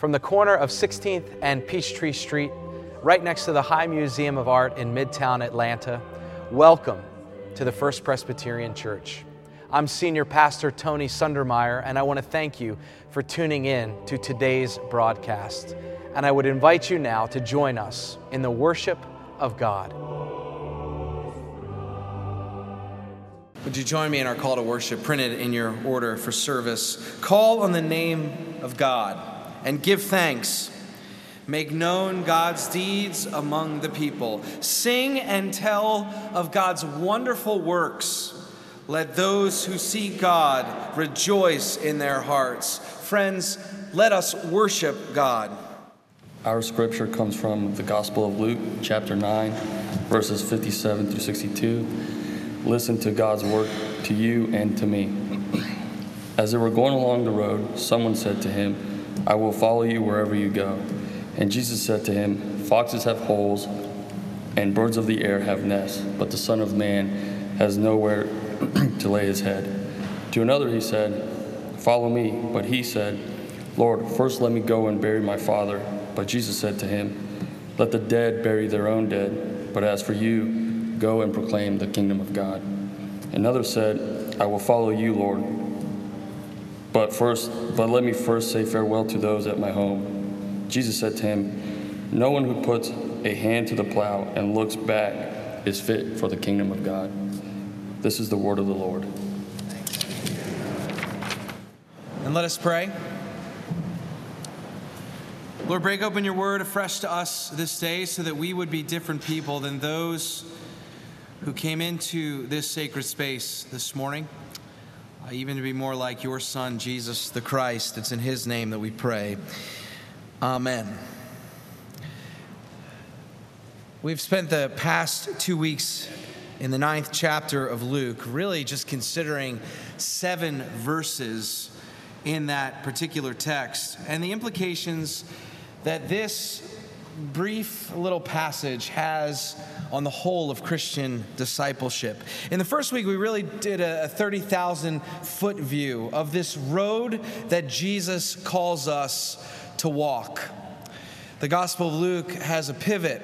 from the corner of 16th and Peachtree Street, right next to the High Museum of Art in Midtown Atlanta. Welcome to the First Presbyterian Church. I'm Senior Pastor Tony Sundermeier, and I want to thank you for tuning in to today's broadcast. And I would invite you now to join us in the worship of God. Would you join me in our call to worship, printed in your order for service? Call on the name of God and give thanks. Make known God's deeds among the people. Sing and tell of God's wonderful works. Let those who seek God rejoice in their hearts. Friends, let us worship God. Our scripture comes from the Gospel of Luke, chapter 9, verses 57 through 62. Listen to God's word to you and to me. As they were going along the road, someone said to him, I will follow you wherever you go. And Jesus said to him, Foxes have holes, and birds of the air have nests, but the Son of Man has nowhere to lay his head. To another he said, Follow me. But he said, Lord, first let me go and bury my father. But Jesus said to him, Let the dead bury their own dead, but as for you, go and proclaim the kingdom of God. Another said, I will follow you, Lord but first, but let me first say farewell to those at my home. Jesus said to him, No one who puts a hand to the plow and looks back is fit for the kingdom of God. This is the word of the Lord. And let us pray. Lord, break open your word afresh to us this day so that we would be different people than those who came into this sacred space this morning even to be more like your Son, Jesus the Christ. It's in His name that we pray. Amen. We've spent the past two weeks in the ninth chapter of Luke, really just considering seven verses in that particular text and the implications that this brief little passage has on the whole of Christian discipleship. In the first week, we really did a 30,000 foot view of this road that Jesus calls us to walk. The Gospel of Luke has a pivot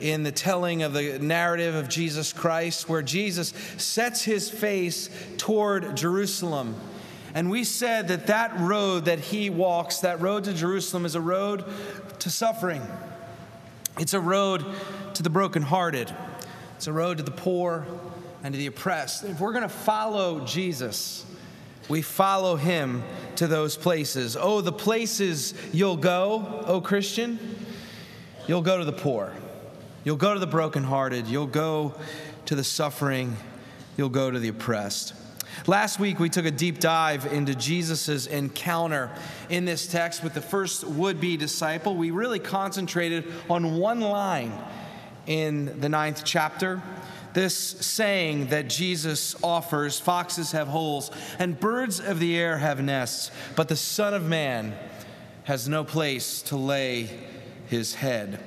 in the telling of the narrative of Jesus Christ where Jesus sets his face toward Jerusalem. And we said that that road that he walks, that road to Jerusalem, is a road to suffering. It's a road to the brokenhearted, it's a road to the poor and to the oppressed. If we're going to follow Jesus, we follow him to those places. Oh, the places you'll go, oh Christian, you'll go to the poor, you'll go to the brokenhearted, you'll go to the suffering, you'll go to the oppressed. Last week, we took a deep dive into Jesus' encounter in this text with the first would be disciple. We really concentrated on one line in the ninth chapter. This saying that Jesus offers foxes have holes and birds of the air have nests, but the Son of Man has no place to lay his head.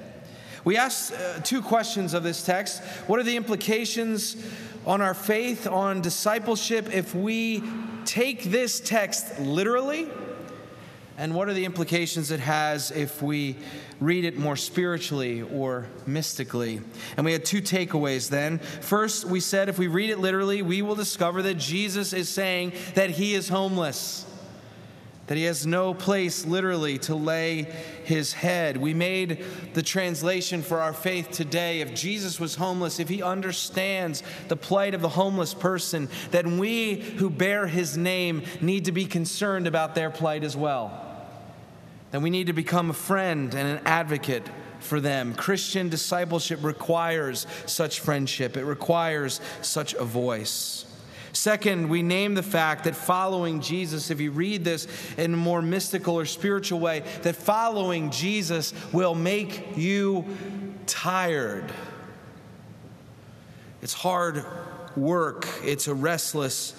We asked uh, two questions of this text. What are the implications on our faith, on discipleship, if we take this text literally? And what are the implications it has if we read it more spiritually or mystically? And we had two takeaways then. First, we said if we read it literally, we will discover that Jesus is saying that he is homeless that he has no place literally to lay his head. We made the translation for our faith today. If Jesus was homeless, if he understands the plight of the homeless person, then we who bear his name need to be concerned about their plight as well. Then we need to become a friend and an advocate for them. Christian discipleship requires such friendship, it requires such a voice. Second, we name the fact that following Jesus, if you read this in a more mystical or spiritual way, that following Jesus will make you tired. It's hard work, it's a restless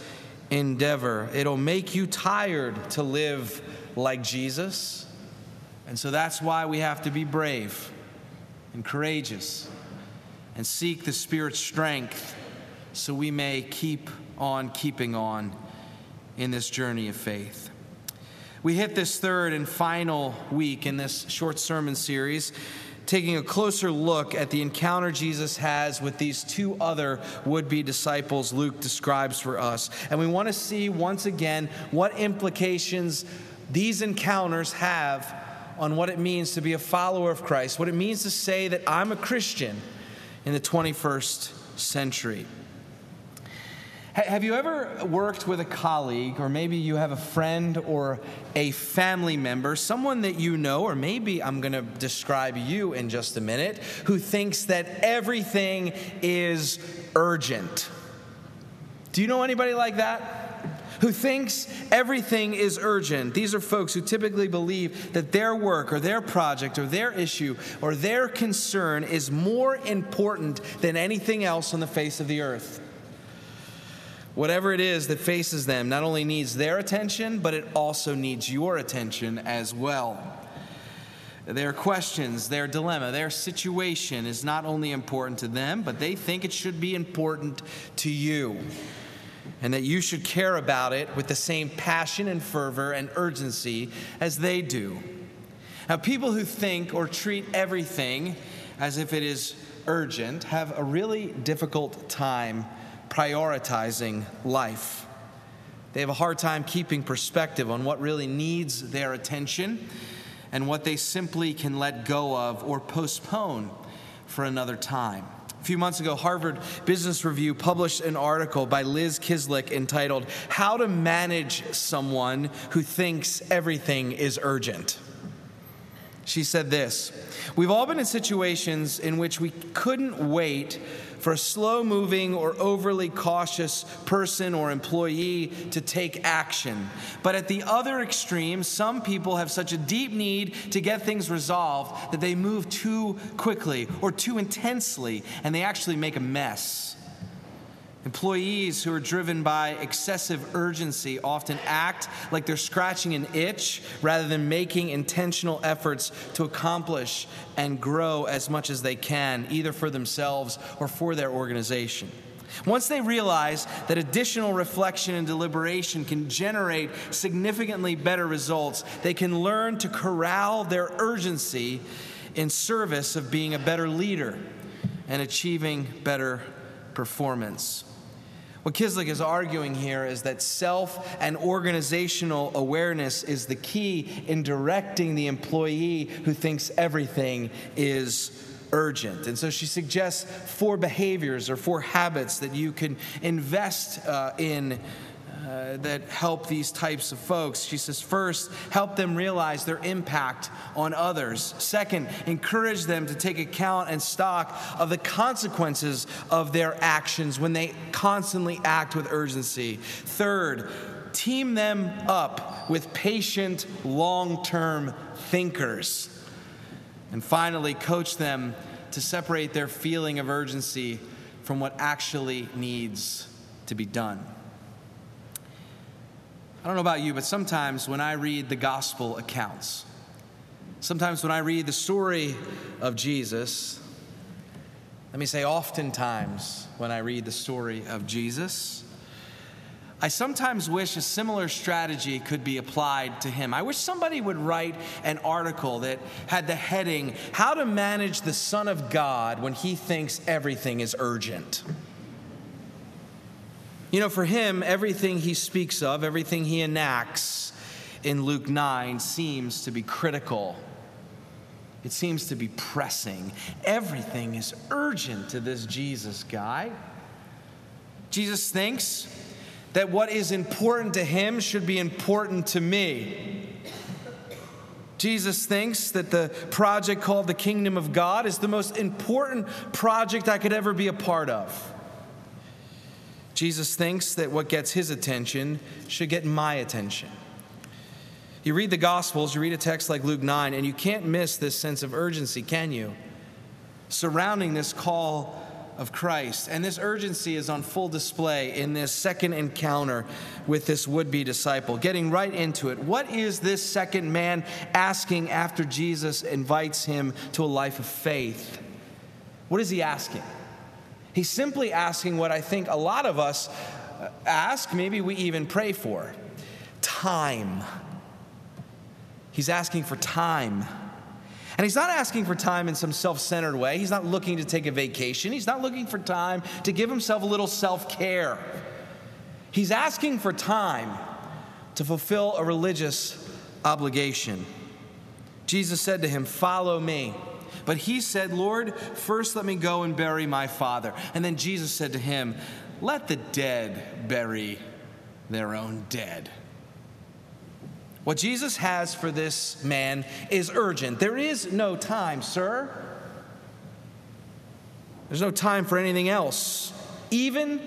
endeavor. It'll make you tired to live like Jesus. And so that's why we have to be brave and courageous and seek the Spirit's strength so we may keep on keeping on in this journey of faith. We hit this third and final week in this short sermon series, taking a closer look at the encounter Jesus has with these two other would be disciples Luke describes for us. And we want to see once again what implications these encounters have on what it means to be a follower of Christ, what it means to say that I'm a Christian in the 21st century. Have you ever worked with a colleague, or maybe you have a friend or a family member, someone that you know, or maybe I'm going to describe you in just a minute, who thinks that everything is urgent? Do you know anybody like that? Who thinks everything is urgent. These are folks who typically believe that their work or their project or their issue or their concern is more important than anything else on the face of the earth. Whatever it is that faces them not only needs their attention, but it also needs your attention as well. Their questions, their dilemma, their situation is not only important to them, but they think it should be important to you. And that you should care about it with the same passion and fervor and urgency as they do. Now, people who think or treat everything as if it is urgent have a really difficult time prioritizing life. They have a hard time keeping perspective on what really needs their attention and what they simply can let go of or postpone for another time. A few months ago, Harvard Business Review published an article by Liz Kislik entitled, How to Manage Someone Who Thinks Everything is Urgent. She said this We've all been in situations in which we couldn't wait for a slow moving or overly cautious person or employee to take action. But at the other extreme, some people have such a deep need to get things resolved that they move too quickly or too intensely and they actually make a mess. Employees who are driven by excessive urgency often act like they're scratching an itch rather than making intentional efforts to accomplish and grow as much as they can, either for themselves or for their organization. Once they realize that additional reflection and deliberation can generate significantly better results, they can learn to corral their urgency in service of being a better leader and achieving better performance. What Kislik is arguing here is that self and organizational awareness is the key in directing the employee who thinks everything is urgent. And so she suggests four behaviors or four habits that you can invest uh, in uh, that help these types of folks. She says, first, help them realize their impact on others. Second, encourage them to take account and stock of the consequences of their actions when they constantly act with urgency. Third, team them up with patient, long term thinkers. And finally, coach them to separate their feeling of urgency from what actually needs to be done. I don't know about you, but sometimes when I read the gospel accounts, sometimes when I read the story of Jesus, let me say, oftentimes when I read the story of Jesus, I sometimes wish a similar strategy could be applied to him. I wish somebody would write an article that had the heading, How to Manage the Son of God When He Thinks Everything is Urgent. You know, for him, everything he speaks of, everything he enacts in Luke 9 seems to be critical. It seems to be pressing. Everything is urgent to this Jesus guy. Jesus thinks that what is important to him should be important to me. Jesus thinks that the project called the kingdom of God is the most important project I could ever be a part of. Jesus thinks that what gets his attention should get my attention. You read the Gospels, you read a text like Luke 9, and you can't miss this sense of urgency, can you? Surrounding this call of Christ. And this urgency is on full display in this second encounter with this would be disciple. Getting right into it. What is this second man asking after Jesus invites him to a life of faith? What is he asking? He's simply asking what I think a lot of us uh, ask, maybe we even pray for time. He's asking for time. And he's not asking for time in some self centered way. He's not looking to take a vacation. He's not looking for time to give himself a little self care. He's asking for time to fulfill a religious obligation. Jesus said to him, Follow me. But he said, Lord, first let me go and bury my father. And then Jesus said to him, Let the dead bury their own dead. What Jesus has for this man is urgent. There is no time, sir. There's no time for anything else, even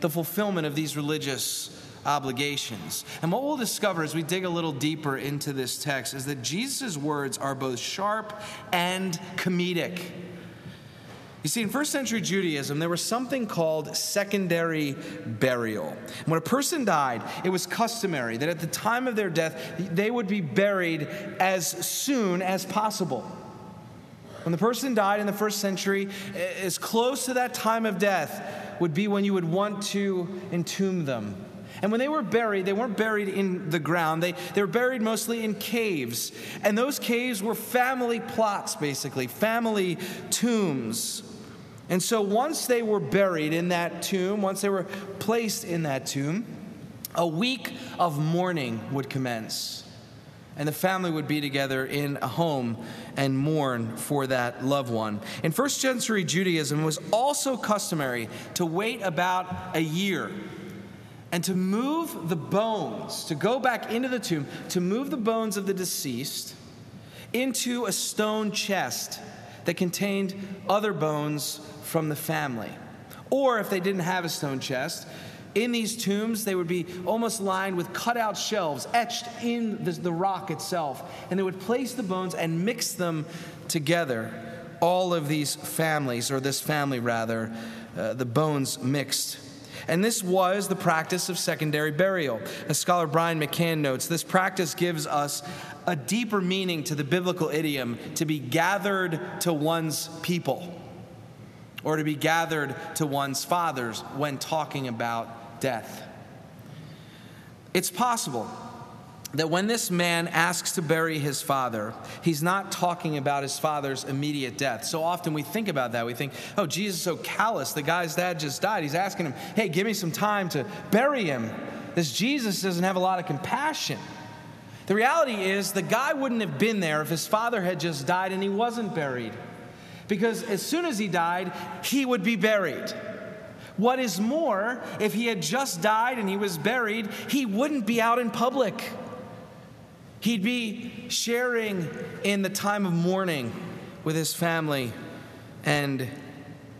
the fulfillment of these religious obligations. And what we'll discover as we dig a little deeper into this text is that Jesus' words are both sharp and comedic. You see, in first century Judaism, there was something called secondary burial. When a person died, it was customary that at the time of their death, they would be buried as soon as possible. When the person died in the first century, as close to that time of death would be when you would want to entomb them. And when they were buried, they weren't buried in the ground. They, they were buried mostly in caves. And those caves were family plots, basically, family tombs. And so once they were buried in that tomb, once they were placed in that tomb, a week of mourning would commence. And the family would be together in a home and mourn for that loved one. In first century Judaism, it was also customary to wait about a year and to move the bones, to go back into the tomb, to move the bones of the deceased into a stone chest that contained other bones from the family. Or if they didn't have a stone chest, in these tombs, they would be almost lined with cutout shelves etched in the, the, rock itself. And they would place the bones and mix them together. All of these families, or this family rather, uh, the bones mixed. And this was the practice of secondary burial. As scholar Byron McCane notes, this practice gives us a deeper meaning to the biblical idiom to be gathered to one's people or to be gathered to one's fathers when talking about death. It's possible that when this man asks to bury his father, he's not talking about his father's immediate death. So often we think about that. We think, oh, Jesus is so callous. The guy's dad just died. He's asking him, hey, give me some time to bury him. This Jesus doesn't have a lot of compassion. The reality is, the guy wouldn't have been there if his father had just died and he wasn't buried because as soon as he died, he would be buried. What is more, if he had just died and he was buried, he wouldn't be out in public. He'd be sharing in the time of mourning with his family and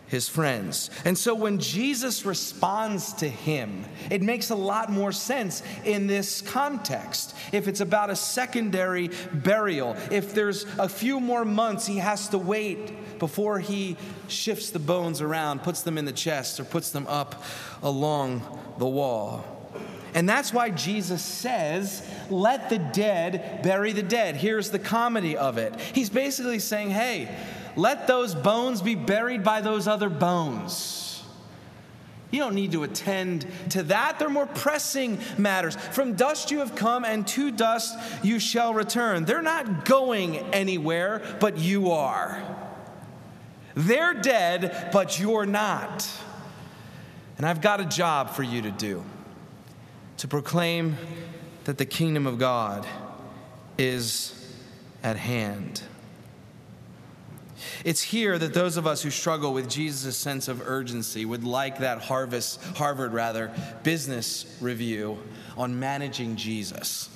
his friends. And so when Jesus responds to him, it makes a lot more sense in this context. If it's about a secondary burial, if there's a few more months he has to wait before he shifts the bones around, puts them in the chest, or puts them up along the wall. And that's why Jesus says, Let the dead bury the dead. Here's the comedy of it. He's basically saying, Hey, let those bones be buried by those other bones. You don't need to attend to that. They're more pressing matters. From dust you have come, and to dust you shall return. They're not going anywhere, but you are. They're dead, but you're not. And I've got a job for you to do to proclaim that the kingdom of God is at hand. It's here that those of us who struggle with Jesus' sense of urgency would like that Harvest, Harvard rather, business review on managing Jesus.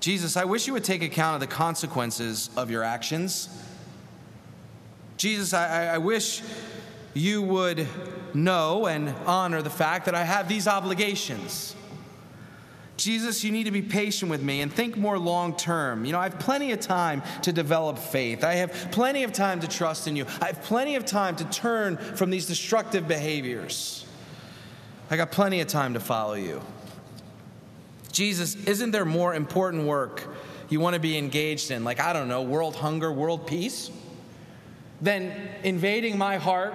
Jesus, I wish you would take account of the consequences of your actions. Jesus, I, I wish you would know and honor the fact that I have these obligations. Jesus, you need to be patient with me and think more long term. You know, I have plenty of time to develop faith. I have plenty of time to trust in you. I have plenty of time to turn from these destructive behaviors. I got plenty of time to follow you. Jesus, isn't there more important work you want to be engaged in? Like, I don't know, world hunger, world peace? Than invading my heart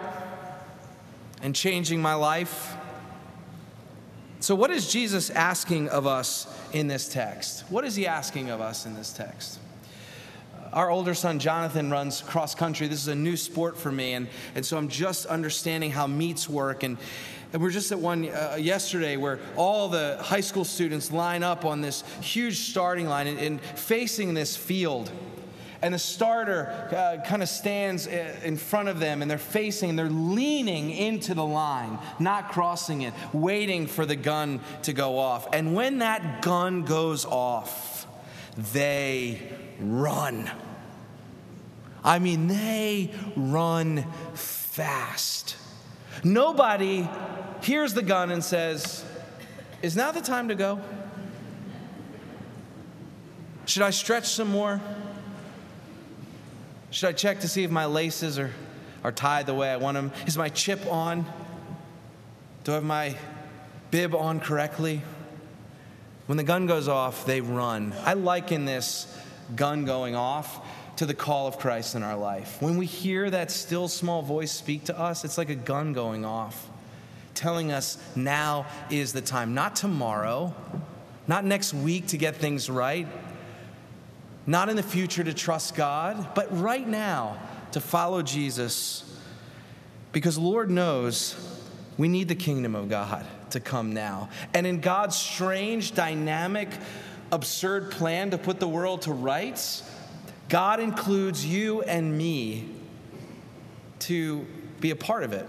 and changing my life? So, what is Jesus asking of us in this text? What is he asking of us in this text? Our older son Jonathan runs cross country. This is a new sport for me, and, and so I'm just understanding how meets work. And, and we're just at one uh, yesterday where all the high school students line up on this huge starting line and, and facing this field. And the starter uh, kind of stands uh, in front of them and they're facing, and they're leaning into the line, not crossing it, waiting for the gun to go off. And when that gun goes off, they run. I mean, they run fast. Nobody hears the gun and says, Is now the time to go? Should I stretch some more? Should I check to see if my laces are, are tied the way I want them? Is my chip on? Do I have my bib on correctly? When the gun goes off, they run. I liken this gun going off to the call of Christ in our life. When we hear that still small voice speak to us, it's like a gun going off, telling us now is the time, not tomorrow, not next week to get things right, not in the future to trust God, but right now to follow Jesus. Because Lord knows we need the kingdom of God to come now. And in God's strange, dynamic, absurd plan to put the world to rights, God includes you and me to be a part of it,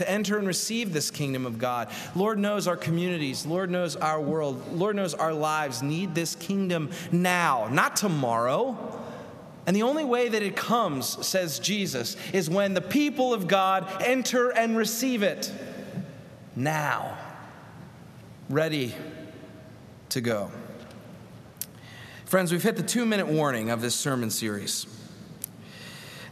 to enter and receive this kingdom of God. Lord knows our communities, Lord knows our world, Lord knows our lives need this kingdom now, not tomorrow. And the only way that it comes, says Jesus, is when the people of God enter and receive it now, ready to go. Friends, we've hit the two minute warning of this sermon series.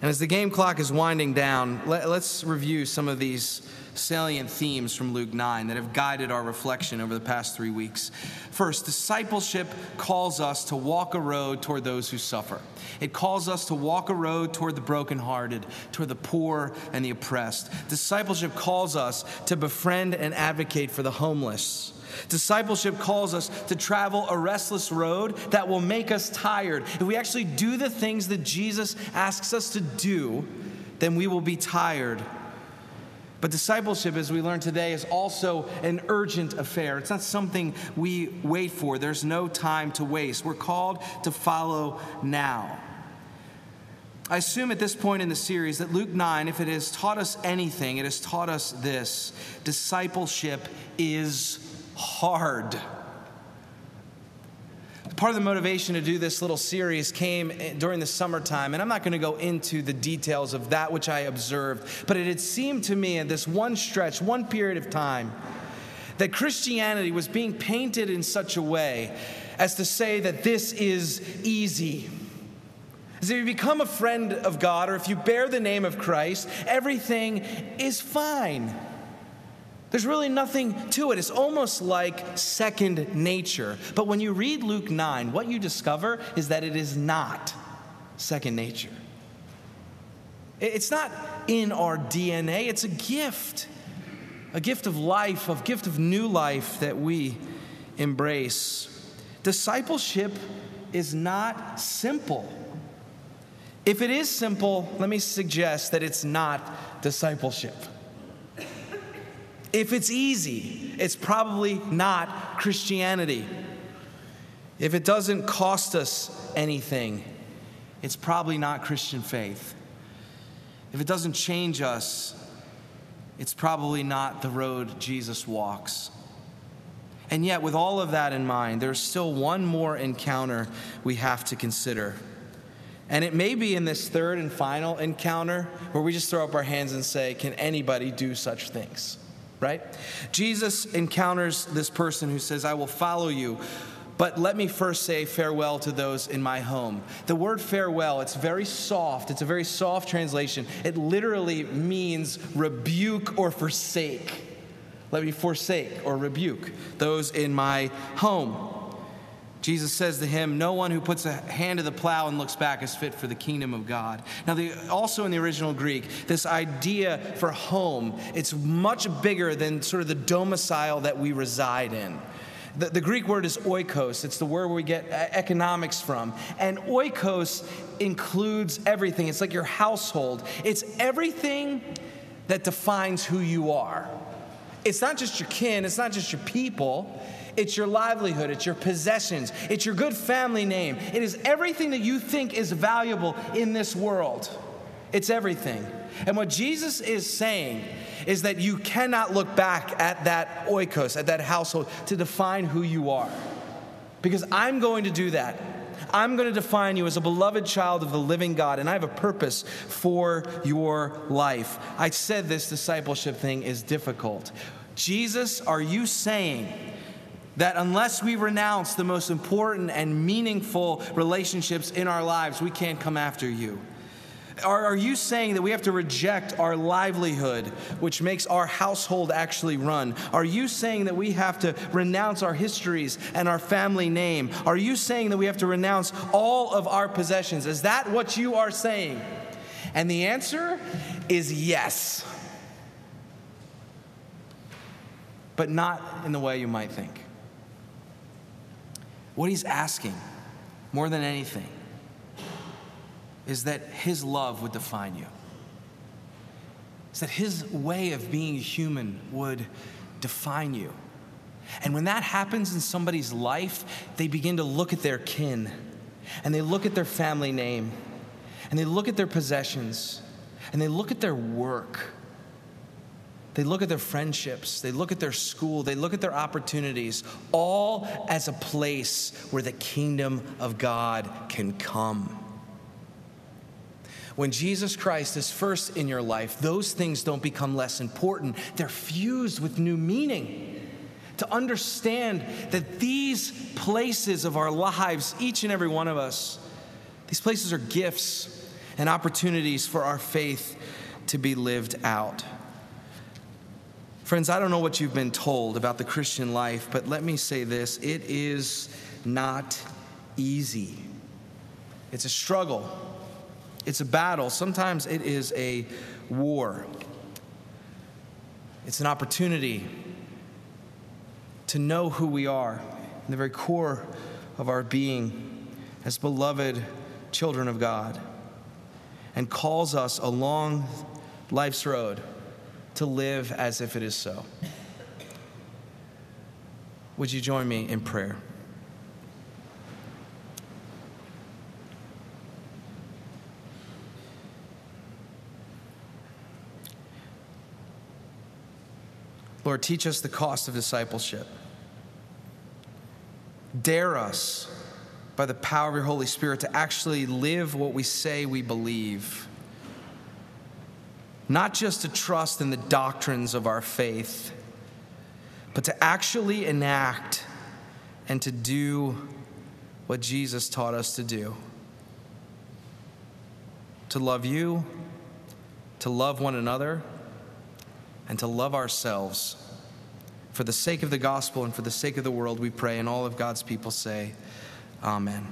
And as the game clock is winding down, let, us review some of these salient themes from Luke 9 that have guided our reflection over the past three weeks. First, discipleship calls us to walk a road toward those who suffer. It calls us to walk a road toward the brokenhearted, toward the poor and the oppressed. Discipleship calls us to befriend and advocate for the homeless. Discipleship calls us to travel a restless road that will make us tired. If we actually do the things that Jesus asks us to do, then we will be tired. But discipleship, as we learned today, is also an urgent affair. It's not something we wait for. There's no time to waste. We're called to follow now. I assume at this point in the series that Luke 9, if it has taught us anything, it has taught us this discipleship is hard. Part of the motivation to do this little series came during the summertime, and I'm not going to go into the details of that which I observed, but it had seemed to me in this one stretch, one period of time, that Christianity was being painted in such a way as to say that this is easy. As if you become a friend of God or if you bear the name of Christ, everything is fine. There's really nothing to it. It's almost like second nature. But when you read Luke 9, what you discover is that it is not second nature. It's not in our DNA, it's a gift. A gift of life, a gift of new life that we embrace. Discipleship is not simple. If it is simple, let me suggest that it's not discipleship. If it's easy, it's probably not Christianity. If it doesn't cost us anything, it's probably not Christian faith. If it doesn't change us, it's probably not the road Jesus walks. And yet, with all of that in mind, there's still one more encounter we have to consider. And it may be in this third and final encounter where we just throw up our hands and say, Can anybody do such things? Right? Jesus encounters this person who says, I will follow you. But let me first say farewell to those in my home. The word farewell, it's very soft. It's a very soft translation. It literally means rebuke or forsake. Let me forsake or rebuke those in my home. Jesus says to him, No one who puts a hand to the plow and looks back is fit for the kingdom of God. Now, the, also in the original Greek, this idea for home, it's much bigger than sort of the domicile that we reside in. The, the Greek word is oikos. It's the word we get economics from. And oikos includes everything. It's like your household, it's everything that defines who you are. It's not just your kin, it's not just your people, it's your livelihood, it's your possessions, it's your good family name. It is everything that you think is valuable in this world. It's everything. And what Jesus is saying is that you cannot look back at that oikos, at that household, to define who you are. Because I'm going to do that. I'm going to define you as a beloved child of the living God, and I have a purpose for your life. I said this discipleship thing is difficult. Jesus, are you saying that unless we renounce the most important and meaningful relationships in our lives, we can't come after you? Are, are, you saying that we have to reject our livelihood, which makes our household actually run? Are you saying that we have to renounce our histories and our family name? Are you saying that we have to renounce all of our possessions? Is that what you are saying? And the answer is yes. But not in the way you might think. What he's asking, more than anything, is that his love would define you. Is that his way of being human would define you. And when that happens in somebody's life, they begin to look at their kin and they look at their family name and they look at their possessions and they look at their work they look at their friendships, they look at their school, they look at their opportunities, all as a place where the kingdom of God can come. When Jesus Christ is first in your life, those things don't become less important. They're fused with new meaning. To understand that these places of our lives, each and every one of us, these places are gifts and opportunities for our faith to be lived out. Friends, I don't know what you've been told about the Christian life, but let me say this it is not easy. It's a struggle, it's a battle. Sometimes it is a war. It's an opportunity to know who we are in the very core of our being as beloved children of God and calls us along life's road to live as if it is so. Would you join me in prayer? Lord, teach us the cost of discipleship. Dare us by the power of your Holy Spirit to actually live what we say we believe not just to trust in the doctrines of our faith, but to actually enact and to do what Jesus taught us to do to love you, to love one another, and to love ourselves. For the sake of the gospel and for the sake of the world, we pray, and all of God's people say, Amen.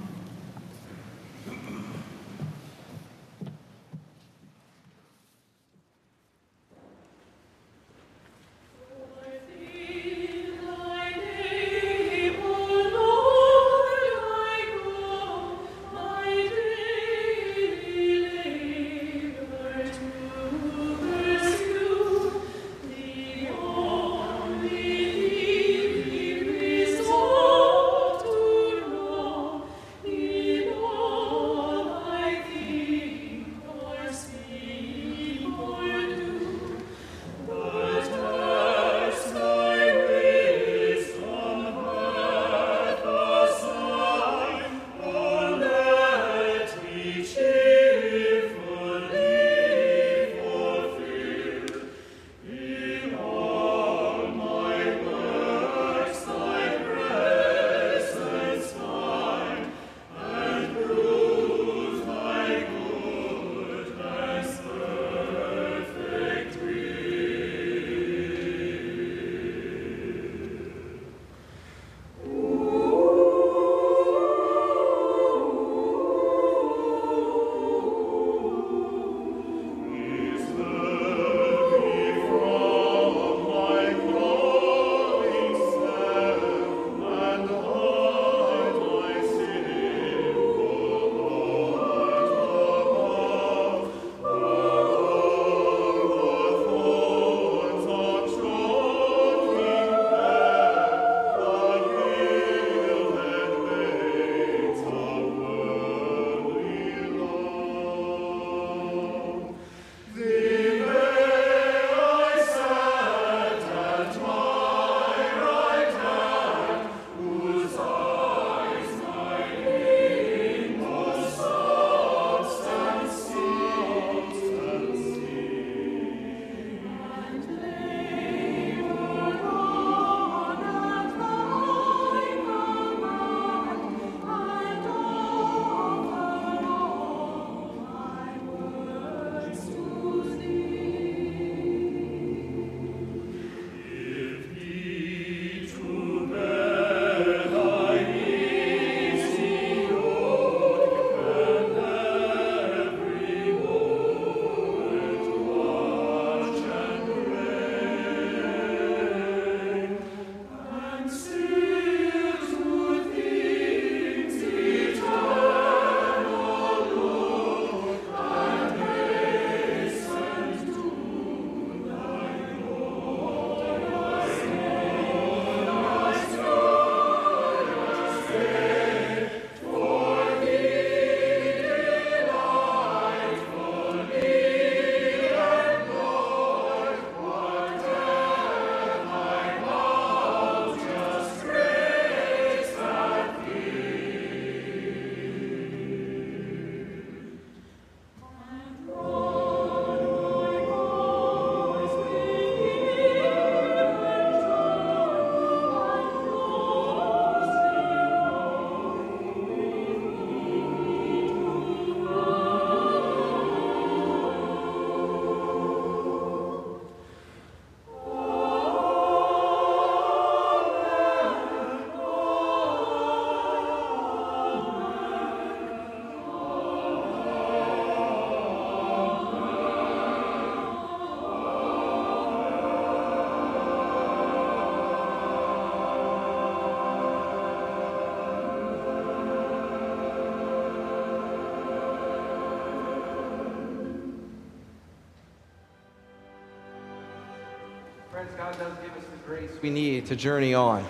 Friends, God does give us the grace we need to journey on,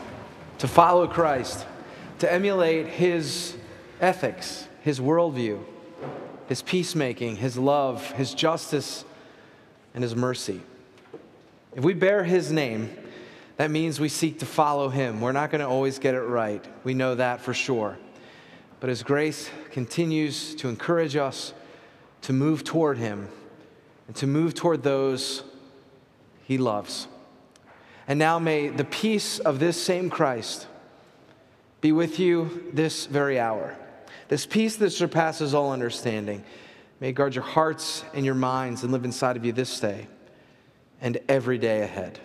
to follow Christ, to emulate His ethics, His worldview, His peacemaking, His love, His justice, and His mercy. If we bear His name, that means we seek to follow Him. We're not going to always get it right. We know that for sure. But His grace continues to encourage us to move toward Him and to move toward those He loves. And now may the peace of this same Christ be with you this very hour. This peace that surpasses all understanding may guard your hearts and your minds and live inside of you this day and every day ahead.